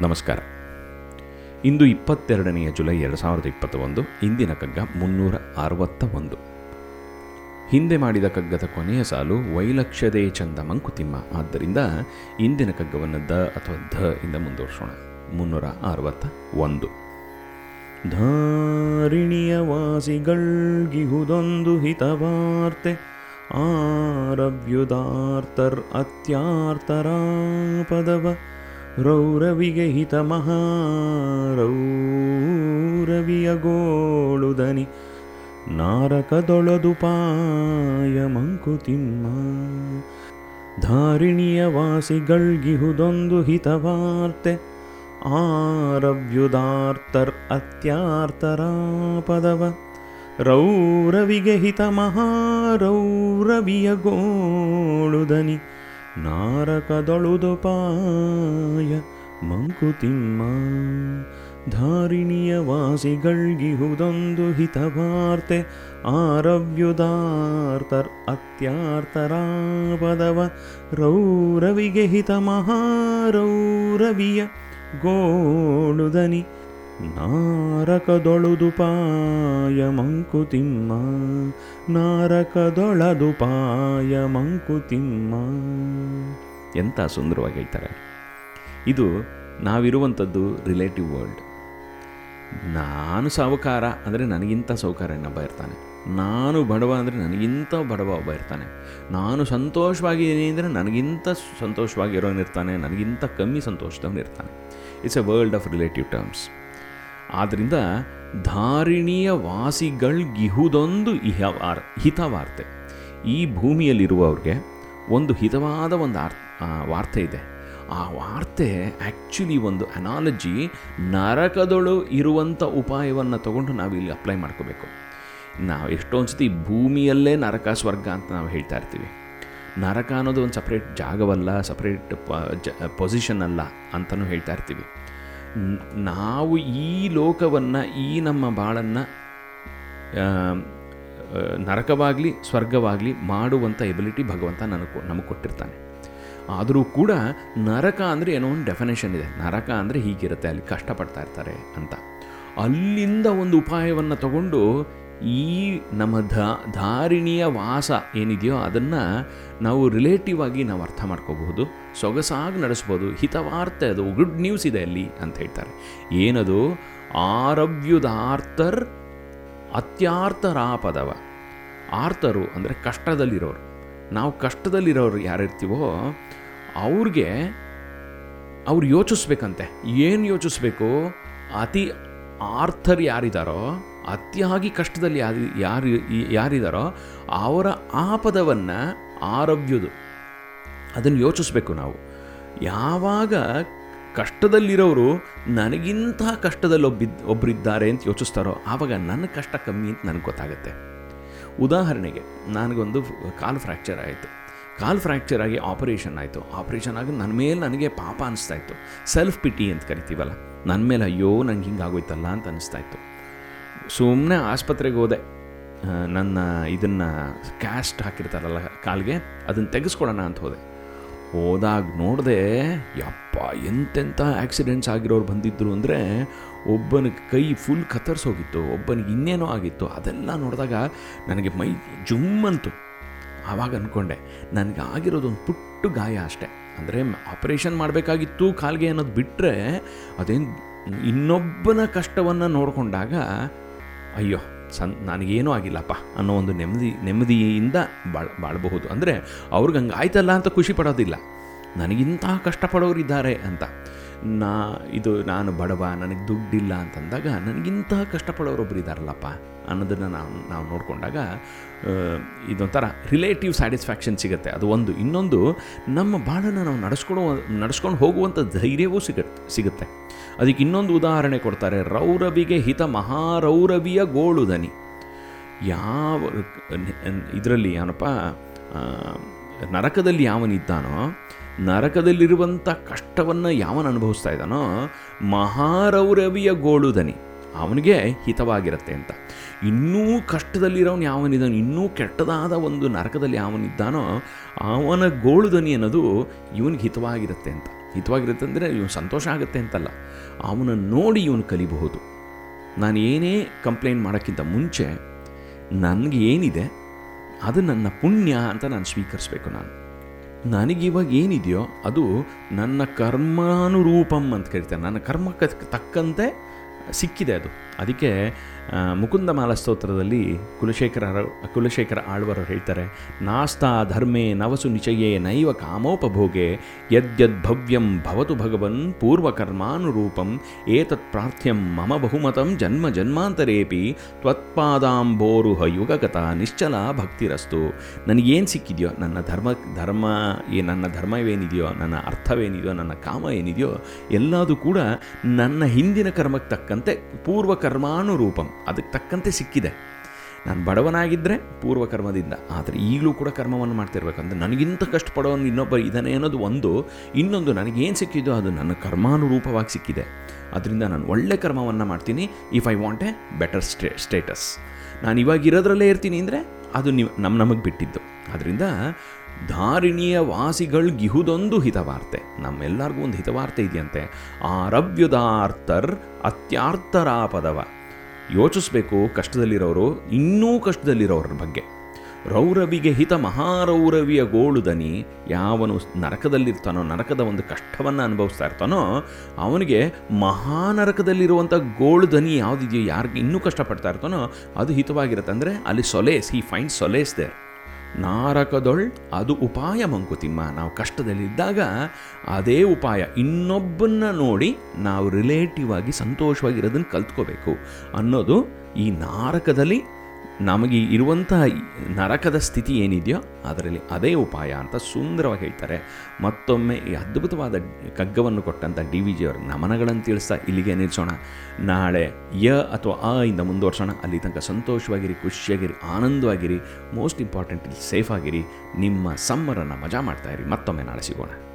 ನಮಸ್ಕಾರ. ಇಂದು ಇಪ್ಪತ್ತೆರಡನೆಯ ಜುಲೈ ಎರಡು ಸಾವಿರದ ಇಪ್ಪತ್ತ ಒಂದು ಇಂದಿನ ಕಗ್ಗ ಮುನ್ನೂರ ಅರವತ್ತ ಒಂದು ಹಿಂದೆ ಮಾಡಿದ ಕಗ್ಗದ ಕೊನೆಯ ಸಾಲು ವೈಲಕ್ಷ್ಯದೇ ಚಂದ ಮಂಕುತಿಮ್ಮ ಆದ್ದರಿಂದ ಇಂದಿನ ಕಗ್ಗವನ್ನು ದ ಅಥವಾ ಧ ಇಂದ ಮುಂದುವರಿಸೋಣ. ಮುನ್ನೂರ ಅರವತ್ತ ಒಂದು ಧಾರಿಣಿಯ ವಾಸಿಗಳ್ಗಿಹುದೊಂದು ಹಿತವಾರ್ತೆ. ಆರವ್ಯುದಾರ್ತರ್ ಅತ್ಯಾರ್ತರಾಪದವ ರೌರವಿಗೆ ಹಿತ ಮಹಾರೌರವಿಯ ಗೋಳುದನಿ. ನಾರಕದೊಳದುಪಾಯ ಮಂಕುತಿಮ್ಮ ಧಾರಿಣಿಯ ವಾಸಿಗಳ್ಗಿಹುದೊಂದು ಹಿತವಾರ್ತೆ. ಆರವ್ಯುದಾರ್ತರ್ ಅತ್ಯಾರ್ತರಾಪದವ ರೌರವಿಗೆ ಹಿತ ಮಹಾರೌರವಿಯ ಗೋಳುದನಿ. ನಾರಕದೊಳುದುಪಾಯ ಮಂಕುತಿಮ್ಮ ಧಾರಿಣಿಯ ವಾಸಿಗಳ್ಗಿಹುದೊಂದು ಹಿತವಾರ್ತೆ ಆರವ್ಯುದಾರ್ತರ್ ಅತ್ಯಾರ್ತರಾಪದವ ರೌರವಿಗೆ ಹಿತ ಮಹಾರೌರವಿಯ ಗೋಳುದನಿ ನಾರಕದೊಳುದುಪಾಯ ಮಂಕುತಿಮ್ಮ ನಾರಕದೊಳದುಪಾಯ ಮಂಕುತಿಮ್ಮ ಎಂಥ ಸುಂದರವಾಗಿ ಹೇಳ್ತಾರೆ. ಇದು ನಾವಿರುವಂಥದ್ದು ರಿಲೇಟಿವ್ ವರ್ಲ್ಡ್. ನಾನು ಸಾವುಕಾರ ಅಂದರೆ ನನಗಿಂತ ಸಾವುಕಾರ ಇನ್ನೊಬ್ಬ ಇರ್ತಾನೆ. ನಾನು ಬಡವ ಅಂದರೆ ನನಗಿಂತ ಬಡವ ಒಬ್ಬ ಇರ್ತಾನೆ. ನಾನು ಸಂತೋಷವಾಗಿದ್ದೀನಿ ಅಂದರೆ ನನಗಿಂತ ಸಂತೋಷವಾಗಿರೋನಿರ್ತಾನೆ, ನನಗಿಂತ ಕಮ್ಮಿ ಸಂತೋಷದವನು ಇರ್ತಾನೆ it's a world of relative terms ಆದ್ದರಿಂದ ಧಾರಿಣಿಯ ವಾಸಿಗಳ್ಗಿಹುದೊಂದು ಇಹವಾರ್ ಹಿತವಾರ್ತೆ. ಈ ಭೂಮಿಯಲ್ಲಿರುವವ್ರಿಗೆ ಒಂದು ಹಿತವಾದ ಒಂದು ವಾರ್ತೆ ಇದೆ. ಆ ವಾರ್ತೆ ಆ್ಯಕ್ಚುಲಿ ಒಂದು ಅನಾಲಜಿ ನರಕದೊಳು ಇರುವಂಥ ಉಪಾಯವನ್ನು ತಗೊಂಡು ನಾವು ಇಲ್ಲಿ ಅಪ್ಲೈ ಮಾಡ್ಕೋಬೇಕು. ನಾವು ಎಷ್ಟೊಂದು ಸತಿ ಭೂಮಿಯಲ್ಲೇ ನರಕ, ಸ್ವರ್ಗ ಅಂತ ನಾವು ಹೇಳ್ತಾ ಇರ್ತೀವಿ. ನರಕ ಅನ್ನೋದು ಒಂದು ಸಪ್ರೇಟ್ ಜಾಗವಲ್ಲ ಸಪ್ರೇಟ್ ಪೊಸಿಷನ್ ಅಲ್ಲ ಅಂತಲೂ ಹೇಳ್ತಾ ಇರ್ತೀವಿ. ನಾವು ಈ ಲೋಕವನ್ನು, ಈ ನಮ್ಮ ಬಾಳನ್ನು ನರಕವಾಗಲಿ, ಸ್ವರ್ಗವಾಗಲಿ ಮಾಡುವಂಥ ಎಬಿಲಿಟಿ ಭಗವಂತ ನನಗೆ ನಮಗೆ ಕೊಟ್ಟಿರ್ತಾನೆ. ಆದರೂ ಕೂಡ ನರಕ ಅಂದರೆ ಏನೋ ಒಂದು ಡೆಫಿನೇಷನ್ ಇದೆ. ನರಕ ಅಂದರೆ ಹೀಗಿರುತ್ತೆ, ಅಲ್ಲಿ ಕಷ್ಟಪಡ್ತಾ ಇರ್ತಾರೆ ಅಂತ. ಅಲ್ಲಿಂದ ಒಂದು ಉಪಾಯವನ್ನು ತಗೊಂಡು ಈ ನಮ್ಮ ಧಾರಿಣಿಯ ವಾಸ ಏನಿದೆಯೋ ಅದನ್ನು ನಾವು ರಿಲೇಟಿವ್ ಆಗಿ ನಾವು ಅರ್ಥ ಮಾಡ್ಕೋಬಹುದು. ಸೊಗಸಾಗಿ ನಡೆಸ್ಬೋದು. ಹಿತವಾರ್ತೆ ಅದು. ಗುಡ್ ನ್ಯೂಸ್ ಇದೆ ಅಲ್ಲಿ ಅಂತ ಹೇಳ್ತಾರೆ. ಏನದು? ಆರವ್ಯುದಾರ್ಥರ್ ಅತ್ಯಾರ್ಥರಾಪದವ. ಆರ್ತರು ಅಂದರೆ ಕಷ್ಟದಲ್ಲಿರೋರು. ನಾವು ಕಷ್ಟದಲ್ಲಿರೋರು ಯಾರಿರ್ತೀವೋ, ಅವ್ರಿಗೆ ಅವ್ರು ಯೋಚಿಸ್ಬೇಕಂತೆ. ಏನು ಯೋಚಿಸ್ಬೇಕು? ಅತಿ ಆರ್ಥರ್ ಯಾರಿದ್ದಾರೋ ಅತಿಯಾಗಿ ಕಷ್ಟದಲ್ಲಿ ಯಾರು ಯಾರು ಯಾರಿದ್ದಾರೋ ಅವರ ಆಪದವನ್ನು ಆರವ್ಯದು ಅದನ್ನು ಯೋಚಿಸ್ಬೇಕು ನಾವು. ಯಾವಾಗ ಕಷ್ಟದಲ್ಲಿರೋರು ನನಗಿಂತ ಕಷ್ಟದಲ್ಲಿ ಒಬ್ಬಿದ್ ಒಬ್ಬರಿದ್ದಾರೆ ಅಂತ ಯೋಚಿಸ್ತಾರೋ ಆವಾಗ ನನ್ನ ಕಷ್ಟ ಕಮ್ಮಿ ಅಂತ ನನಗೆ ಗೊತ್ತಾಗುತ್ತೆ. ಉದಾಹರಣೆಗೆ ನನಗೊಂದು ಕಾಲು ಫ್ರ್ಯಾಕ್ಚರ್ ಆಯಿತು. ಕಾಲು ಫ್ರ್ಯಾಕ್ಚರ್ ಆಗಿ ಆಪರೇಷನ್ ಆಯಿತು. ಆಪರೇಷನ್ ಆಗಿ ನನ್ನ ಮೇಲೆ ನನಗೆ ಪಾಪ ಅನಿಸ್ತಾ ಇತ್ತು. ಸೆಲ್ಫ್ ಪಿಟಿ ಅಂತ ಕರಿತೀವಲ್ಲ, ನನ್ನ ಮೇಲೆ ಅಯ್ಯೋ ನಂಗೆ ಹಿಂಗಾಗೋಯ್ತಲ್ಲ ಅಂತ ಅನಿಸ್ತಾ ಇತ್ತು. ಸುಮ್ಮನೆ ಆಸ್ಪತ್ರೆಗೆ ಹೋದೆ. ನನ್ನ ಇದನ್ನು ಕ್ಯಾಸ್ಟ್ ಹಾಕಿರ್ತಾರಲ್ಲ ಕಾಲಿಗೆ, ಅದನ್ನು ತೆಗೆಸ್ಕೊಡೋಣ ಅಂತ ಹೋದೆ. ಹೋದಾಗ ನೋಡಿದೆ, ಯಪ್ಪ, ಎಂತೆಂಥ ಆಕ್ಸಿಡೆಂಟ್ಸ್ ಆಗಿರೋರು ಬಂದಿದ್ದರು ಅಂದರೆ ಒಬ್ಬನ ಕೈ ಫುಲ್ ಕತ್ತರಿಸೋಗಿತ್ತು, ಒಬ್ಬನಿಗೆ ಇನ್ನೇನೋ ಆಗಿತ್ತು. ಅದೆಲ್ಲ ನೋಡಿದಾಗ ನನಗೆ ಮೈ ಜುಮ್ಮಂತು ಆವಾಗ ಅಂದ್ಕೊಂಡೆ ನನಗೆ ಆಗಿರೋದು ಒಂದು ಪುಟ್ಟು ಗಾಯ ಅಷ್ಟೆ. ಅಂದರೆ ಆಪರೇಷನ್ ಮಾಡಬೇಕಾಗಿತ್ತು ಕಾಲಿಗೆ ಅನ್ನೋದು ಬಿಟ್ಟರೆ ಅದೇನು ಇನ್ನೊಬ್ಬನ ಕಷ್ಟವನ್ನು ನೋಡಿಕೊಂಡಾಗ, ಅಯ್ಯೋ ಸನ್ ನನಗೇನೂ ಆಗಿಲ್ಲಪ್ಪ ಅನ್ನೋ ಒಂದು ನೆಮ್ಮದಿ, ನೆಮ್ಮದಿಯಿಂದ ಬಾಳ್, ಬಾಳಬಹುದು. ಅಂದರೆ ಅವ್ರಿಗೆ ಹಂಗೆ ಆಯ್ತಲ್ಲ ಅಂತ ಖುಷಿ ಪಡೋದಿಲ್ಲ. ನನಗಿಂತಹ ಕಷ್ಟಪಡೋರು ಇದ್ದಾರೆ ಅಂತ. ನಾ, ಇದು ನಾನು ಬಡವ, ನನಗೆ ದುಡ್ಡಿಲ್ಲ ಅಂತಂದಾಗ ನನಗಿಂತಹ ಕಷ್ಟಪಡೋರು ಒಬ್ಬರು ಇದ್ದಾರಲ್ಲಪ್ಪ ಅನ್ನೋದನ್ನು ನಾವು ನಾವು ನೋಡಿಕೊಂಡಾಗ ಇದೊಂಥರ ರಿಲೇಟಿವ್ ಸ್ಯಾಟಿಸ್ಫ್ಯಾಕ್ಷನ್ ಸಿಗುತ್ತೆ. ಅದು ಒಂದು. ಇನ್ನೊಂದು, ನಮ್ಮ ಬಾಳನ್ನು ನಾವು ನಡೆಸ್ಕೊಡೋ ನಡೆಸ್ಕೊಂಡು ಹೋಗುವಂಥ ಧೈರ್ಯವೂ ಸಿಗುತ್ತೆ ಸಿಗುತ್ತೆ. ಅದಕ್ಕೆ ಇನ್ನೊಂದು ಉದಾಹರಣೆ ಕೊಡ್ತಾರೆ. ರೌರವಿಗೆ ಹಿತ ಮಹಾರೌರವಿಯ ಗೋಳುದನಿ ಯಾವ ಇದರಲ್ಲಿ ಏನಪ್ಪ ನರಕದಲ್ಲಿ ಯಾವನಿದ್ದಾನೋ ನರಕದಲ್ಲಿರುವಂಥ ಕಷ್ಟವನ್ನು ಯಾವನು ಅನುಭವಿಸ್ತಾ ಇದ್ದಾನೋ, ಮಹಾರೌರವಿಯ ಗೋಳುದನಿ ಅವನಿಗೆ ಹಿತವಾಗಿರುತ್ತೆ ಅಂತ. ಇನ್ನೂ ಕಷ್ಟದಲ್ಲಿರೋನು ಯಾವನಿದ್ದಾನೆ, ಇನ್ನೂ ಕೆಟ್ಟದಾದ ಒಂದು ನರಕದಲ್ಲಿ ಯಾವನಿದ್ದಾನೋ, ಅವನ ಗೋಳುದನಿ ಅನ್ನೋದು ಇವನಿಗೆ ಹಿತವಾಗಿರುತ್ತೆ ಅಂತ. ಹಿತವಾಗಿರುತ್ತೆ ಅಂದರೆ ಇವನು ಸಂತೋಷ ಆಗುತ್ತೆ ಅಂತಲ್ಲ. ಅವನನ್ನು ನೋಡಿ ಇವನು ಕಲಿಬಹುದು. ನಾನು ಏನೇ ಕಂಪ್ಲೇಂಟ್ ಮಾಡೋಕ್ಕಿಂತ ಮುಂಚೆ ನನಗೆ ಏನಿದೆ, ಅದು ನನ್ನ ಪುಣ್ಯ ಅಂತ ನಾನು ಸ್ವೀಕರಿಸಬೇಕು ನಾನು. ನನಗಿವಾಗ ಏನಿದೆಯೋ ಅದು ನನ್ನ ಕರ್ಮಾನುರೂಪಂ ಅಂತ ಕರಿತಾರೆ. ನನ್ನ ಕರ್ಮಕ್ಕೆ ತಕ್ಕಂತೆ ಸಿಕ್ಕಿದೆ ಅದು. ಅದಕ್ಕೆ ಮುಕುಂದ ಮಾಲಸ್ತೋತ್ರದಲ್ಲಿ ಕುಲಶೇಖರ ಕುಲಶೇಖರ ಆಳ್ವರು ಹೇಳ್ತಾರೆ, ನಾಸ್ತಾ ಧರ್ಮೇ ನವಸು ನಿಚಯೇ ನೈವ ಕಾಮೋಪಭೋಗೆ, ಯದ್ಯದ್ ಭವ್ಯಂ ಭವತು ಭಗವನ್ ಪೂರ್ವಕರ್ಮಾನುರೂಪಂ, ಏತತ್ ಪ್ರಾರ್ಥ್ಯಂ ಮಮ ಬಹುಮತಂ ಜನ್ಮ ಜನ್ಮಾಂತರೇಪಿ ತ್ವತ್ಪಾದಾಂಬೋರುಹ ಯುಗಗತ ನಿಶ್ಚಲ ಭಕ್ತಿರಸ್ತು. ನನಗೇನು ಸಿಕ್ಕಿದೆಯೋ, ನನ್ನ ಧರ್ಮ ಧರ್ಮ, ಏ, ನನ್ನ ಧರ್ಮವೇನಿದೆಯೋ, ನನ್ನ ಅರ್ಥವೇನಿದೆಯೋ, ನನ್ನ ಕಾಮ ಏನಿದೆಯೋ, ಎಲ್ಲದೂ ಕೂಡ ನನ್ನ ಹಿಂದಿನ ಕರ್ಮಕ್ಕೆ ತಕ್ಕಂತೆ ಪೂರ್ವ ಕರ್ಮಾನುರೂಪಂ ಅದಕ್ಕೆ ತಕ್ಕಂತೆ ಸಿಕ್ಕಿದೆ. ನಾನು ಬಡವನಾಗಿದ್ದರೆ ಪೂರ್ವ ಕರ್ಮದಿಂದ ಆದರೆ ಈಗಲೂ ಕೂಡ ಕರ್ಮವನ್ನು ಮಾಡ್ತಿರ್ಬೇಕಂದ್ರೆ ನನಗಿಂತ ಕಷ್ಟಪಡೋನು ಇನ್ನೊಬ್ಬ ಇದ್ದಾನೆ ಅನ್ನೋದು ಒಂದು, ಇನ್ನೊಂದು ನನಗೇನು ಸಿಕ್ಕಿದೋ ಅದು ನನ್ನ ಕರ್ಮಾನುರೂಪವಾಗಿ ಸಿಕ್ಕಿದೆ. ಅದರಿಂದ ನಾನು ಒಳ್ಳೆ ಕರ್ಮವನ್ನು ಮಾಡ್ತೀನಿ. If I want a better stay status ನಾನು ಇವಾಗ ಇರೋದ್ರಲ್ಲೇ ಇರ್ತೀನಿ ಅಂದರೆ ಅದು ನೀವು ನಮ್ಮ ನಮಗೆ ಬಿಟ್ಟಿದ್ದು. ಅದರಿಂದ ಧಾರಿಣಿಯ ವಾಸಿಗಳ್ಗಿಹುದೊಂದು ಹಿತವಾರ್ತೆ. ನಮ್ಮೆಲ್ಲರಿಗೂ ಒಂದು ಹಿತವಾರ್ತೆ ಇದೆಯಂತೆ. ಆರವ್ಯುದಾರ್ತರ್ ಅತ್ಯಾರ್ತರಾಪದವ ಯೋಚಿಸ್ಬೇಕು ಕಷ್ಟದಲ್ಲಿರೋರು, ಇನ್ನೂ ಕಷ್ಟದಲ್ಲಿರೋರ ಬಗ್ಗೆ. ರೌರವಿಗೆ ಹಿತ ಮಹಾರೌರವಿಯ ಗೋಳುದನಿ ಯಾವನು ನರಕದಲ್ಲಿರ್ತಾನೋ, ನರಕದ ಒಂದು ಕಷ್ಟವನ್ನು ಅನುಭವಿಸ್ತಾ ಇರ್ತಾನೋ, ಅವನಿಗೆ ಮಹಾನರಕದಲ್ಲಿರುವಂಥ ಗೋಳು ದನಿ ಯಾವುದಿದೆಯೋ, ಯಾರಿಗೆ ಇನ್ನೂ ಕಷ್ಟಪಡ್ತಾ ಇರ್ತಾನೋ, ಅದು ಹಿತವಾಗಿರುತ್ತೆ. ಅಂದರೆ ಅಲ್ಲಿ solace he find solace there ನಾರಕದೊಳ್ ಅದು ಉಪಾಯ ಮಂಕುತಿಮ್ಮ ನಾವು ಕಷ್ಟದಲ್ಲಿದ್ದಾಗ ಅದೇ ಉಪಾಯ. ಇನ್ನೊಬ್ಬನ್ನ ನೋಡಿ ನಾವು ರಿಲೇಟಿವ್ ಆಗಿ ಸಂತೋಷವಾಗಿರೋದನ್ನು ಕಲ್ತ್ಕೋಬೇಕು ಅನ್ನೋದು ಈ ನಾರಕದಲ್ಲಿ ನಮಗೆ ಇರುವಂತಹ ನರಕದ ಸ್ಥಿತಿ ಏನಿದೆಯೋ ಅದರಲ್ಲಿ ಅದೇ ಉಪಾಯ ಅಂತ ಸುಂದರವಾಗಿ ಹೇಳ್ತಾರೆ. ಮತ್ತೊಮ್ಮೆ ಈ ಅದ್ಭುತವಾದ ಕಗ್ಗವನ್ನು ಕೊಟ್ಟಂಥ ಡಿ ವಿ ಜಿಯವರು ನಮನಗಳನ್ನು ತಿಳಿಸ್ತಾ ಇಲ್ಲಿಗೆ ನಿಲ್ಲಿಸೋಣ ನಾಳೆ ಯ ಅಥವಾ ಅ ಇಂದ ಮುಂದುವರ್ಸೋಣ. ಅಲ್ಲಿ ತನಕ ಸಂತೋಷವಾಗಿರಿ, ಖುಷಿಯಾಗಿರಿ, ಆನಂದವಾಗಿರಿ ಮೋಸ್ಟ್ ಇಂಪಾರ್ಟೆಂಟ್ ಸೇಫ್ ಆಗಿರಿ. ನಿಮ್ಮ ಸಮ್ಮರನ್ನು ಮಜಾ ಮಾಡ್ತಾ ಇರಿ. ಮತ್ತೊಮ್ಮೆ ನಾಳೆ ಸಿಗೋಣ.